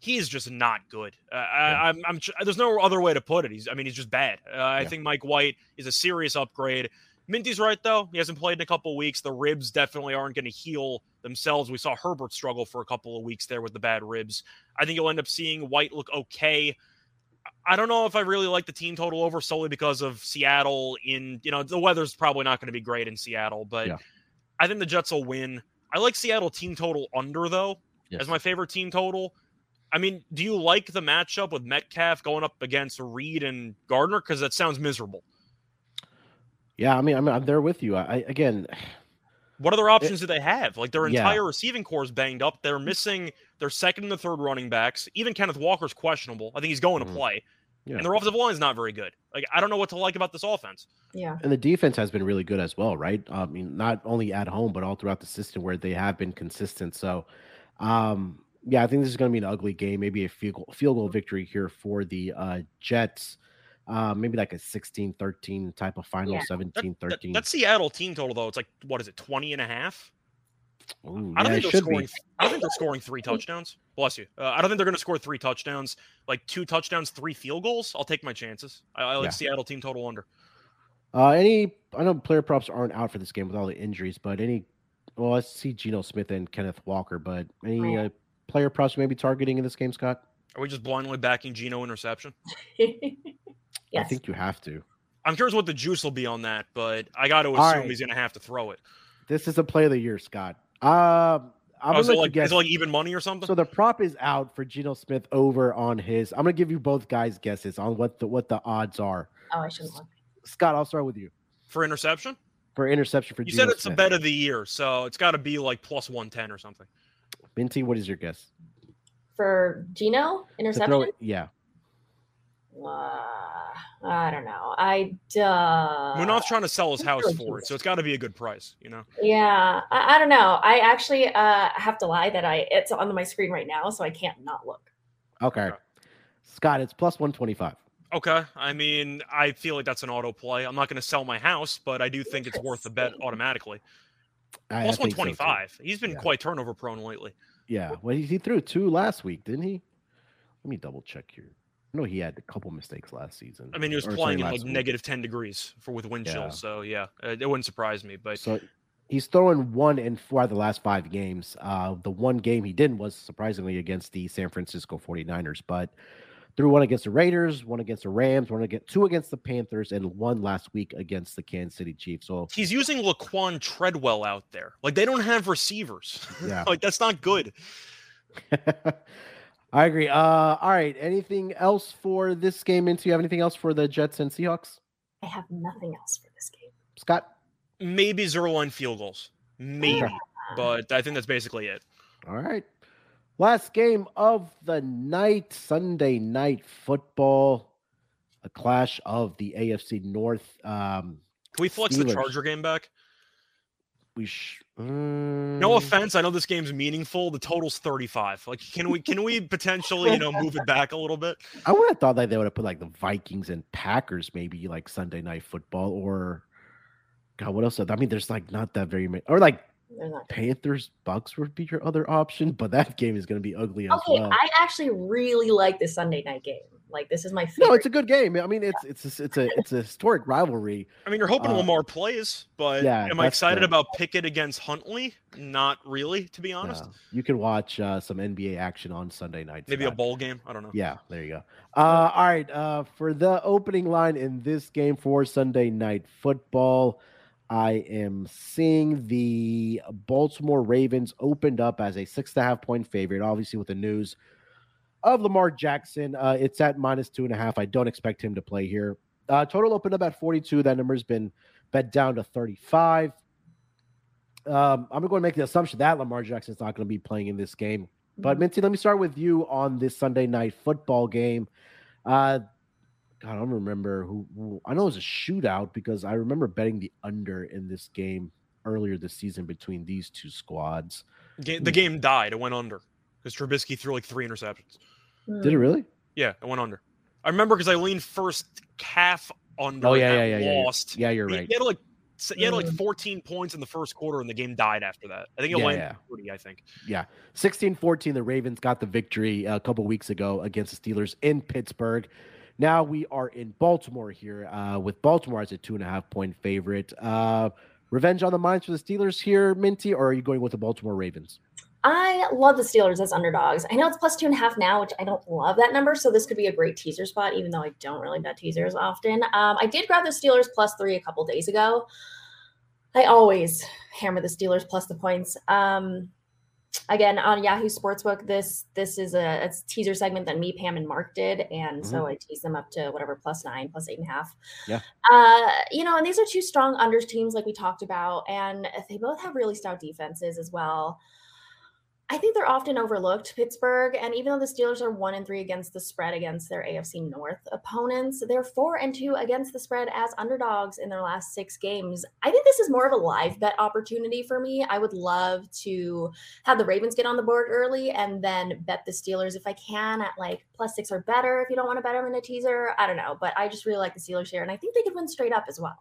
He's just not good. Uh, I, I'm, I'm, there's no other way to put it. He's, I mean, he's just bad. Uh, I Yeah. think Mike White is a serious upgrade. Minty's right though. He hasn't played in a couple weeks. The ribs definitely aren't going to heal themselves. We saw Herbert struggle for a couple of weeks there with the bad ribs. I think you'll end up seeing White look okay. I don't know if I really like the team total over solely because of Seattle. In you know the weather's probably not going to be great in Seattle, but Yeah. I think the Jets will win. I like Seattle team total under though Yes. as my favorite team total. I mean, do you like the matchup with Metcalf going up against Reed and Gardner? Because that sounds miserable. Yeah, I mean, I'm, I'm there with you. I, I again, What other options do they have? Like their Yeah. entire receiving corps is banged up. They're missing their second and the third running backs. Even Kenneth Walker's questionable. I think he's going Mhm. to play. Yeah. And their offensive line is not very good. Like I don't know what to like about this offense. Yeah. and the defense has been really good as well, right? I mean, not only at home but all throughout the system where they have been consistent. So, um, yeah, I think this is going to be an ugly game. Maybe a field goal, field goal victory here for the uh, Jets. Uh, maybe like a 16-13 type of final, Yeah. 17-13. That, that Seattle team total though, it's like what is it, 20 and a half? Ooh, I don't yeah, think they're scoring. be. I don't think they're scoring three touchdowns. Bless you. Uh, I don't think they're going to score three touchdowns. Like two touchdowns, three field goals. I'll take my chances. I, I like Yeah. Seattle team total under. Uh, any, I know player props aren't out for this game with all the injuries, but any, well, I see Geno Smith and Kenneth Walker, but any Right. uh, player props maybe targeting in this game, Scott? Are we just blindly backing Geno interception? I yes. think you have to. I'm curious what the juice will be on that, but I got to assume All right. he's going to have to throw it. This is a play of the year, Scott. Um, I'm Oh, is, gonna let it you like, guess. is it like even money or something? so the prop is out for Geno Smith over on his. I'm gonna give you both guys guesses on what the what the odds are. Oh, I shouldn't look. Scott, I'll start with you for interception? for interception for You Geno said it's Smith. a bet of the year, so it's got to be like plus 110 or something. Minty, what is your guess? For Geno To throw interception? yeah, Uh, I don't know. I uh, Munaf's trying to sell his house for it, so it's got to be a good price, you know? Yeah, I, I don't know. I actually uh have to lie that I it's on my screen right now, so I can't not look. okay. Okay. Scott, it's plus one twenty five. Okay. I mean, I feel like that's an auto play. I'm not going to sell my house, but I do think it's worth the bet automatically. I, Plus I think so, 125. He's been Yeah. quite turnover prone lately. Yeah, well, he, he threw two last week, didn't he? Let me double check here. I know he had a couple mistakes last season. I mean, he was or playing in like negative 10 degrees for with wind Yeah. chill. So yeah, it, it wouldn't surprise me. But So he's throwing one in four out of the last five games. Uh, the one game he didn't was surprisingly against the San Francisco 49ers, but threw one against the Raiders, one against the Rams, one against two against the Panthers, and one last week against the Kansas City Chiefs. So he's using Laquon Treadwell out there. Like they don't have receivers. yeah, like that's not good. I agree. Uh, all right. Anything else for this game? Into you have anything else for the Jets and Seahawks? I have nothing else for this game. Scott? Maybe zero line field goals. Maybe. But I think that's basically it. All right. Last game of the night, Sunday night football, a clash of the AFC North. Um, Can we flex Steelers. the Charger game back? we sh- No Mm, offense, I know this game's meaningful. The total's 35. Like, can we can we potentially, you know, move it back a little bit? I would have thought that they would have put like the Vikings and Packers maybe like Sunday night football or God, what else? I mean, there's like not that very many or like Panthers Bucks would be your other option, but that game is going to be ugly as Okay, well. I actually really like this Sunday night game. Like this is my favorite. no, it's a good game. I mean, it's it's a, it's a it's a historic rivalry. I mean, you're hoping Uh, Lamar plays, but yeah, am I excited the- about Pickett against Huntley? Not really, to be honest. Yeah. you can watch uh, some NBA action on Sunday night. Maybe a bowl game. I don't know. Yeah, there you go. Uh, all right. Uh, for the opening line in this game for Sunday night football, I am seeing the Baltimore Ravens opened up as a six and a half point favorite. Obviously, with the news of Lamar Jackson, uh, it's at minus two and a half. I don't expect him to play here. Uh, total opened up at 42. That number's been bet down to 35. Um, I'm going to make the assumption that Lamar Jackson's not going to be playing in this game. But Minty, let me start with you on this Sunday night football game. Uh, God, I don't remember who, who. I know it was a shootout because I remember betting the under in this game earlier this season between these two squads. Ga- the game died. It went under because Trubisky threw like three interceptions. Hmm. Did it really? Yeah, it went under. I remember because I leaned first half under Oh, yeah, that yeah, yeah, yeah, yeah. lost. Yeah, you're He- right. He had like he had like Mm. 14 points in the first quarter, and the game died after that. I think it Yeah, landed yeah. 40. I think. Yeah, 16 14, the Ravens got the victory a couple weeks ago against the Steelers in Pittsburgh. Now we are in Baltimore here uh, with Baltimore as a two and a half point favorite. Uh, revenge on the minds for the Steelers here, Minty, or are you going with the Baltimore Ravens? I love the Steelers as underdogs. I know it's plus two and a half now, which I don't love that number. So this could be a great teaser spot, even though I don't really bet teasers often. Um, I did grab the Steelers plus three a couple days ago. I always hammer the Steelers plus the points. Um, again on Yahoo Sportsbook, this this is a, a teaser segment that me, Pam, and Mark did, and so I teased them up to whatever plus nine, plus eight and a half. Yeah. Uh, you know, and these are two strong unders teams, like we talked about, and they both have really stout defenses as well. I think they're often overlooked, Pittsburgh. And even though the Steelers are one and three against the spread against their AFC North opponents, they're four and two against the spread as underdogs in their last six games. I think this is more of a live bet opportunity for me. I would love to have the Ravens get on the board early and then bet the Steelers if I can at like plus six or better. If you don't want to bet them in a teaser, I don't know. But I just really like the Steelers here. And I think they could win straight up as well.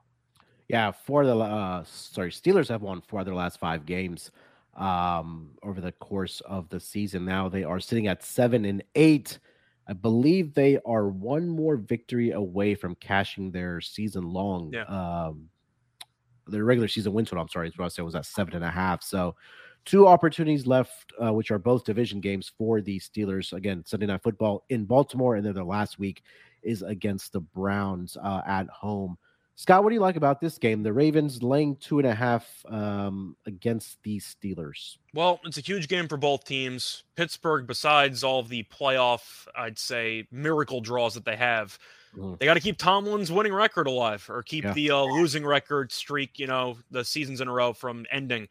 Yeah, for the uh, sorry, Steelers have won four of their last five games um, over the course of the season. Now they are sitting at seven and eight. I believe they are one more victory away from cashing their season long, Yeah. um, their regular season win total. I'm sorry, is what I said was at seven and a half. So two opportunities left, uh, which are both division games for the Steelers. Again, Sunday Night Football in Baltimore, and then their last week is against the Browns uh, at home. Scott, what do you like about this game? The Ravens laying two and a half um, against the Steelers. Well, it's a huge game for both teams. Pittsburgh, besides all of the playoff, I'd say, miracle draws that they have, Mhm. they got to keep Tomlin's winning record alive or keep Yeah. the uh, losing record streak, you know, the seasons in a row from ending.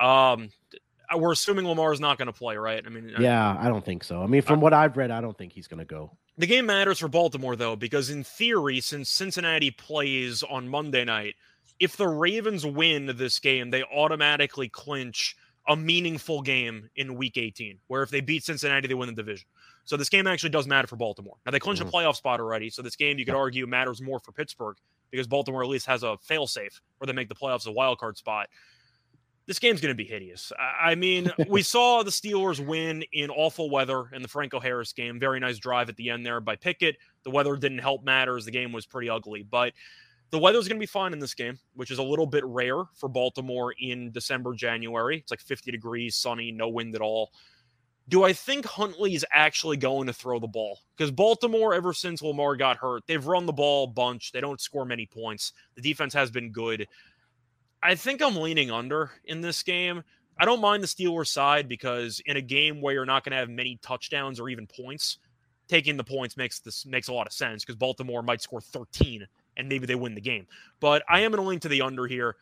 Um, we're assuming Lamar's not going to play, right? I mean, uh, Yeah, I don't think so. I mean, from what I've read, I don't think he's going to go. The game matters for Baltimore, though, because in theory, since Cincinnati plays on Monday night, if the Ravens win this game, they automatically clinch a meaningful game in week 18, where if they beat Cincinnati, they win the division. So this game actually does matter for Baltimore. Now, they clinched Mhm. a playoff spot already. So this game, you could argue, matters more for Pittsburgh because Baltimore at least has a failsafe where they make the playoffs a wild card spot. This game's going to be hideous. I mean, we saw the Steelers win in awful weather in the Franco Harris game. Very nice drive at the end there by Pickett. The weather didn't help matters. The game was pretty ugly, but the weather's going to be fine in this game, which is a little bit rare for Baltimore in December, January. It's like 50 degrees, sunny, no wind at all. Do I think Huntley is actually going to throw the ball? Because Baltimore, ever since Lamar got hurt, they've run the ball a bunch. They don't score many points. The defense has been good. I think I'm leaning under in this game. I don't mind the Steelers side because in a game where you're not going to have many touchdowns or even points, taking the points makes this makes a lot of sense because Baltimore might score 13 and maybe they win the game. But I am going to lean to the under here.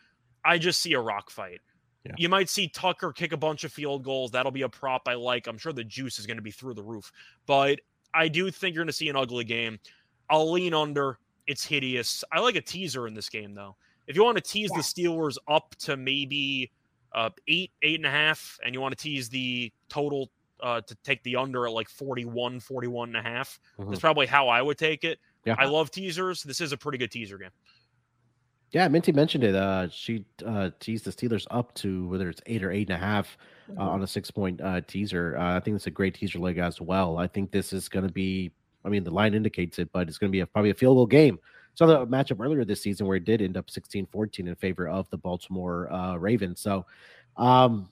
I just see a rock fight. Yeah. You might see Tucker kick a bunch of field goals. That'll be a prop I like. I'm sure the juice is going to be through the roof. But I do think you're going to see an ugly game. I'll lean under. It's hideous. I like a teaser in this game, though. If you want to tease the Steelers up to maybe uh, eight, eight and a half, and you want to tease the total uh, to take the under at like 41, 41 and a half, that's probably how I would take it. Yeah. I love teasers. This is a pretty good teaser game. Yeah, Minty mentioned it. Uh, she uh, teased the Steelers up to whether it's eight or eight and a half uh, on a six point uh, teaser. Uh, I think it's a great teaser leg as well. I think this is going to be, I mean, the line indicates it, but it's going to be a, probably a field goal game. Saw the matchup earlier this season where it did end up 16 14 in favor of the Baltimore uh, Ravens. So, um,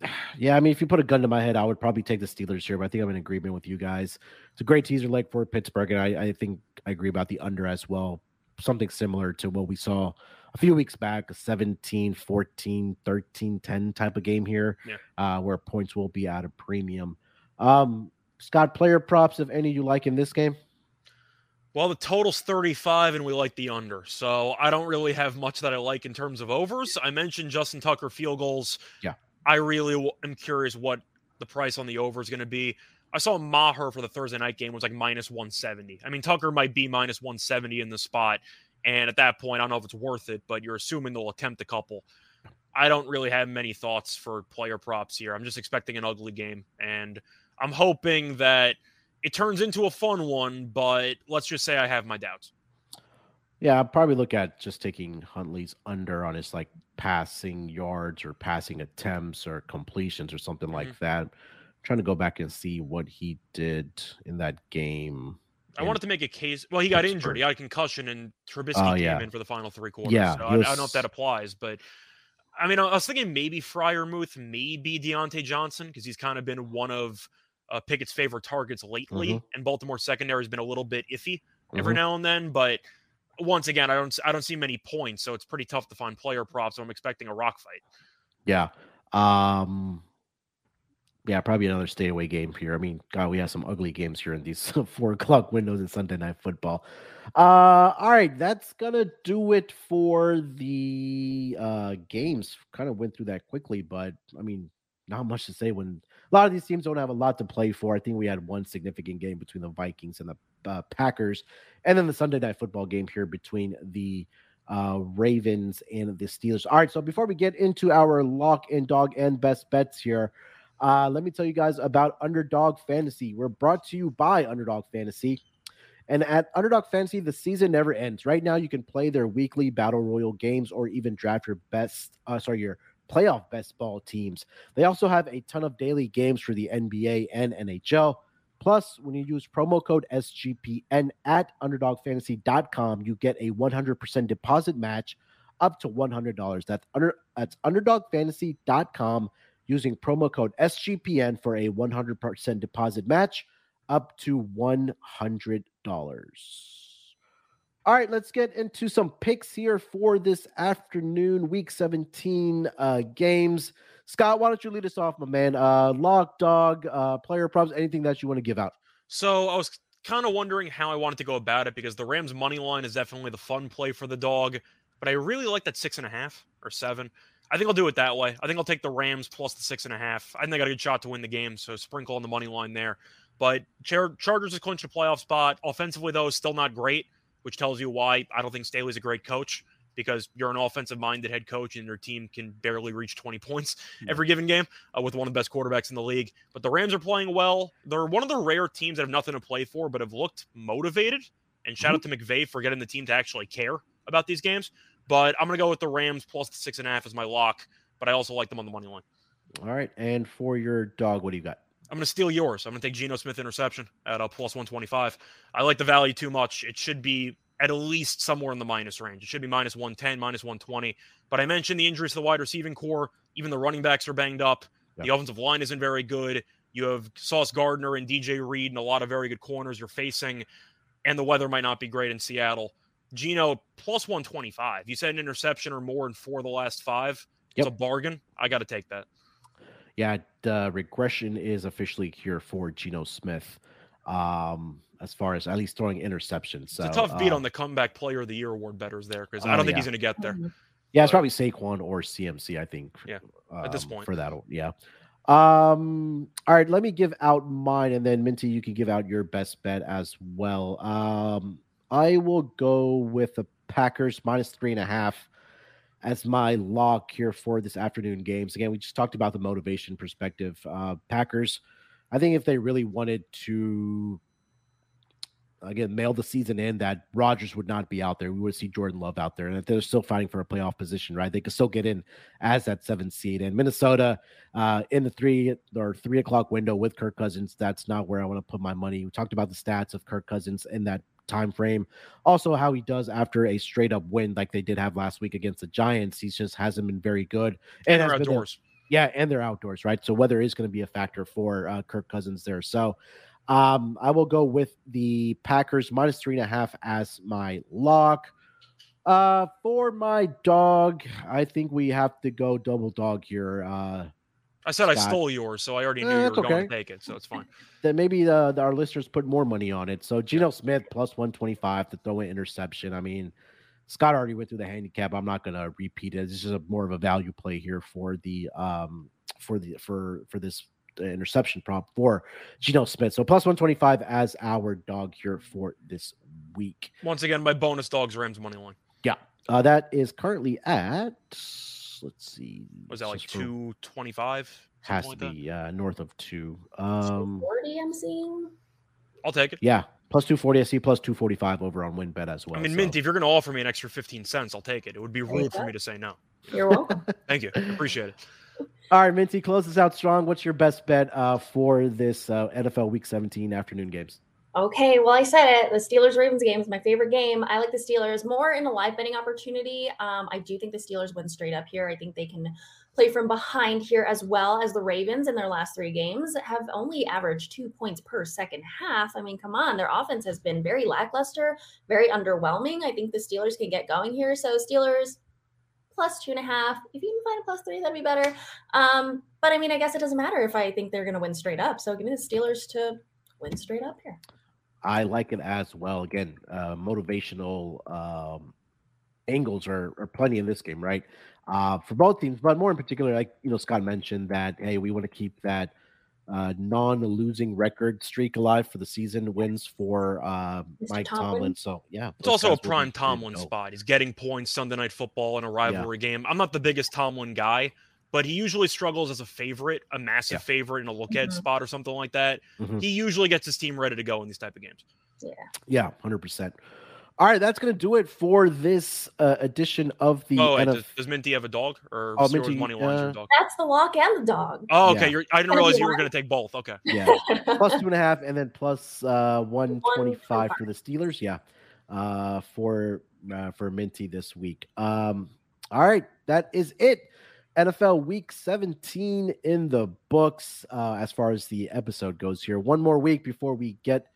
yeah, I mean, if you put a gun to my head, I would probably take the Steelers here, but I think I'm in agreement with you guys. It's a great teaser leg for Pittsburgh, and I, I think I agree about the under as well. Something similar to what we saw a few weeks back, a 17, 14, 13, 10 type of game here, Yeah. uh, where points will be at a premium. Um, Scott, player props, if any you like in this game? Well, the total's 35 and we like the under. So I don't really have much that I like in terms of overs. I mentioned Justin Tucker field goals. Yeah. I really w- am curious what the price on the over is going to be. I saw Maher for the Thursday night game was like minus 170. I mean, Tucker might be minus 170 in the spot. And at that point, I don't know if it's worth it, but you're assuming they'll attempt a couple. I don't really have many thoughts for player props here. I'm just expecting an ugly game. And I'm hoping that it turns into a fun one, but let's just say I have my doubts. Yeah, I'll probably look at just taking Huntley's under on his like passing yards or passing attempts or completions or something like Mhm. that. trying to go back and see what he did in that game. I wanted to make a case. Well, he got injured. He got a concussion, and Trubisky Oh, came in for the final three quarters. Yeah, so he I, I don't know if that applies, but I mean, I was thinking maybe Freiermuth, maybe Diontae Johnson, because he's kind of been one of uh, Pickett's favorite targets lately, Mhm. and Baltimore secondary has been a little bit iffy every Mhm. now and then. But once again, I don't I don't see many points, so it's pretty tough to find player props. So I'm expecting a rock fight. Yeah. Um yeah, probably another stay away game here. I mean, God, we have some ugly games here in these four o'clock windows in Sunday night football. Uh all right, that's gonna do it for the uh games. Kind of went through that quickly, but I mean, not much to say when a lot of these teams don't have a lot to play for. I think we had one significant game between the Vikings and the uh, Packers, and then the Sunday night football game here between the uh, Ravens and the Steelers. All right, so before we get into our lock and dog and best bets here, uh, let me tell you guys about Underdog Fantasy. We're brought to you by Underdog Fantasy. And at Underdog Fantasy, the season never ends. Right now, you can play their weekly battle royal games or even draft your best, uh, sorry, your playoff best ball teams. They also have a ton of daily games for the NBA and NHL. Plus, when you use promo code SGPN at underdogfantasy.com, you get a 100% deposit match up to $100. That's under that's underdogfantasy.com using promo code SGPN for a 100% deposit match up to $100. All right, let's get into some picks here for this afternoon, week 17 uh, games. Scott, why don't you lead us off, my man? Uh, lock dog, uh, player props, anything that you want to give out? So I was kind of wondering how I wanted to go about it because the Rams money line is definitely the fun play for the dog, but I really like that six and a half or seven. I think I'll do it that way. I think I'll take the Rams plus the six and a half. I think they got a good shot to win the game, so sprinkle on the money line there. But Char- Chargers has clinched a playoff spot. Offensively, though, is still not great, which tells you why I don't think Staley's a great coach because you're an offensive minded head coach and your team can barely reach 20 points every given game uh, with one of the best quarterbacks in the league. But the Rams are playing well. They're one of the rare teams that have nothing to play for, but have looked motivated. And shout out to McVay for getting the team to actually care about these games. But I'm going to go with the Rams plus the six and a half as my lock. But I also like them on the money line. All right, and for your dog, what do you got? I'm going to steal yours. I'm going to take Geno Smith interception at a plus 125. I like the value too much. It should be at least somewhere in the minus range. It should be minus 110, minus 120. But I mentioned the injuries to the wide receiving corps. Even the running backs are banged up. The offensive line isn't very good. You have Sauce Gardner and DJ Reed and a lot of very good corners you're facing. And the weather might not be great in Seattle. Geno plus 125. You said an interception or more in four of the last five. It's a bargain. I got to take that. Yeah, the regression is officially here for Geno Smith. Um, as far as at least throwing interceptions. So, It's a tough beat uh, on the comeback player of the year award bettors there because Oh, I don't think yeah. he's going to get there. Yeah, it's probably Saquon or CMC. I think. Yeah, at this um, point. for that. Yeah. Um. All right. Let me give out mine, and then Minty, you can give out your best bet as well. Um. I will go with the Packers minus three and a half as my lock here for this afternoon games. Again, we just talked about the motivation perspective. Uh, Packers. I think if they really wanted to again mail the season in that Rodgers would not be out there. We would see Jordan Love out there, and that they're still fighting for a playoff position, right? They could still get in as that seventh seed. And Minnesota uh, in the three or three o'clock window with Kirk Cousins, that's not where I want to put my money. We talked about the stats of Kirk Cousins in that time frame. Also, how he does after a straight up win like they did have last week against the Giants. He just hasn't been very good. And they're outdoors. yeah, and they're outdoors, right? So weather is going to be a factor for uh, Kirk Cousins there. So um, I will go with the Packers minus three and a half as my lock. Uh, for my dog, I think we have to go double dog here. Uh, I said I stole yours, so I already knew Eh, you were that's going to take it, so it's fine. then maybe the, the- our listeners put more money on it. So Geno Smith plus 125 to throw an interception. I mean, Scott already went through the handicap. I'm not going to repeat it. This is a more of a value play here for the um for the for for this uh, interception prop for Geno Smith. So plus 125 as our dog here for this week. Once again, my bonus dogs Rams money line. Yeah. Uh, that is currently at let's see. Was that like two twenty five? Has to be uh, north of two. Um, Forty, I'm seeing. I'll take it. Yeah, Plus 240. I see plus 245 over on WynnBET as well. I mean, so- Minty, if you're going to offer me an extra 15 cents, I'll take it. It would be rude for me to say no. You're welcome. Thank you. Appreciate it. All right, Minty, close us out strong. What's your best bet uh, for this uh, NFL Week 17 afternoon games? Okay, well, I said it. The Steelers Ravens game is my favorite game. I like the Steelers more in a live betting opportunity. Um, I do think the Steelers win straight up here. I think they can play from behind here as well as the Ravens in their last three games have only averaged two points per second half. I mean, come on, their offense has been very lackluster, very underwhelming. I think the Steelers can get going here. So, Steelers plus two and a half. If you can find a plus three, that'd be better. Um, but I mean, I guess it doesn't matter if I think they're going to win straight up. So, give me the Steelers to win straight up here. I like it as well. Again, uh, motivational um, angles are, are plenty in this game, right? Uh, for both teams, but more in particular, like you know, Scott mentioned that hey, we want to keep that uh, non-losing record streak alive for the season. Wins for uh, Mike Tomlin. Tomlin. So yeah, It's also a guys will be prime Tomlin spot. He's getting points Sunday night football in a rivalry game. I'm not the biggest Tomlin guy, but he usually struggles as a favorite, a massive Yeah. favorite in a look ahead Mhm. spot or something like that. Mhm. He usually gets his team ready to go in these type of games. Yeah, Yeah, hundred percent. All right, that's gonna do it for this uh, edition of the oh, wait, NFL. does, does Minty have a dog or Oh, Minty, money lines uh, dog? That's the lock and the dog. Oh, okay. yeah. You're, I didn't realize you were one. going to take both. Okay. yeah, plus two and a half, and then plus uh, one twenty-five for the Steelers. Yeah, uh, for uh, for Minty this week. Um, all right, that is it. NFL Week 17 in the books. Uh, as far as the episode goes here, one more week before we get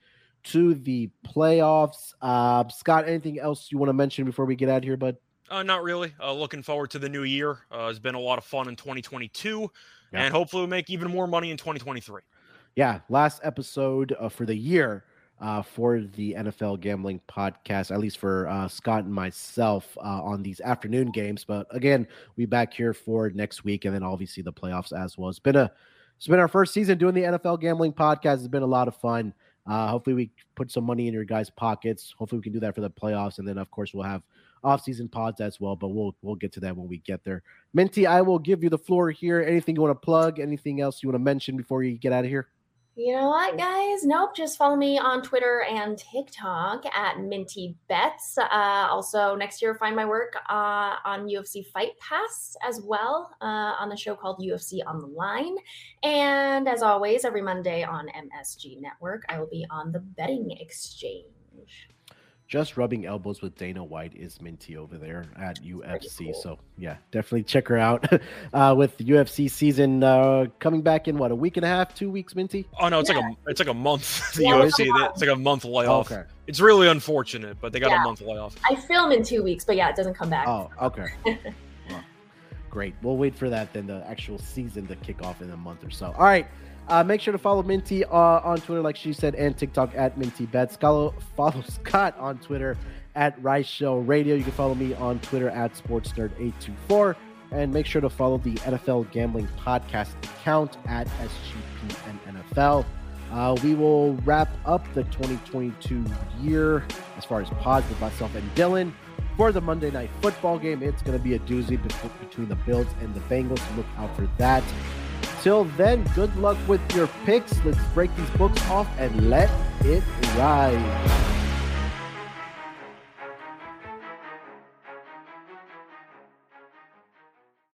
to the playoffs. Uh, Scott, anything else you want to mention before we get out of here, bud? Uh, not really. Uh, looking forward to the new year. Uh, it's been a lot of fun in 2022, Yeah. and hopefully we'll make even more money in 2023. yeah, last episode uh, for the year uh, for the NFL gambling podcast, at least for uh, Scott and myself uh, on these afternoon games. But again, we back here for next week, and then obviously the playoffs as well. It's been a it's been our first season doing the NFL gambling podcast. It's been a lot of fun. Uh, hopefully, we put some money in your guys' pockets. Hopefully, we can do that for the playoffs, and then of course we'll have off-season pods as well. But we'll we'll get to that when we get there. Minty, I will give you the floor here. Anything you want to plug? Anything else you want to mention before you get out of here? You know what, guys? Nope. Just follow me on Twitter and TikTok at Minty Bets. Uh, also, next year, find my work uh, on UFC Fight Pass as well uh, on the show called UFC on the Line. And as always, every Monday on MSG Network, I will be on the Betting Exchange. Just rubbing elbows with Dana White is Minty over there at UFC. cool. So yeah, definitely check her out uh, with the UFC season uh, coming back in what a week and a half, two weeks, Minty. Oh no, it's like a it's like a month. The Yeah, it's UFC, it's like a month layoff. Okay. It's really unfortunate, but they got Yeah. a month layoff. I film in two weeks, but yeah, it doesn't come back. Oh, okay. Well, great. We'll wait for that then the actual season to kick off in a month or so. All right. Uh, make sure to follow Minty uh, on Twitter, like she said, and TikTok at Minty Bets. Follow, follow Scott on Twitter at Rice Show Radio. You can follow me on Twitter at SportsNerd824. And make sure to follow the NFL Gambling Podcast account at SGPN Uh, we will wrap up the 2022 year as far as pods with myself and Dylan for the Monday Night Football game. It's going to be a doozy between the Bills and the Bengals. Look out for that. Till then, good luck with your picks. Let's break these books off and let it ride.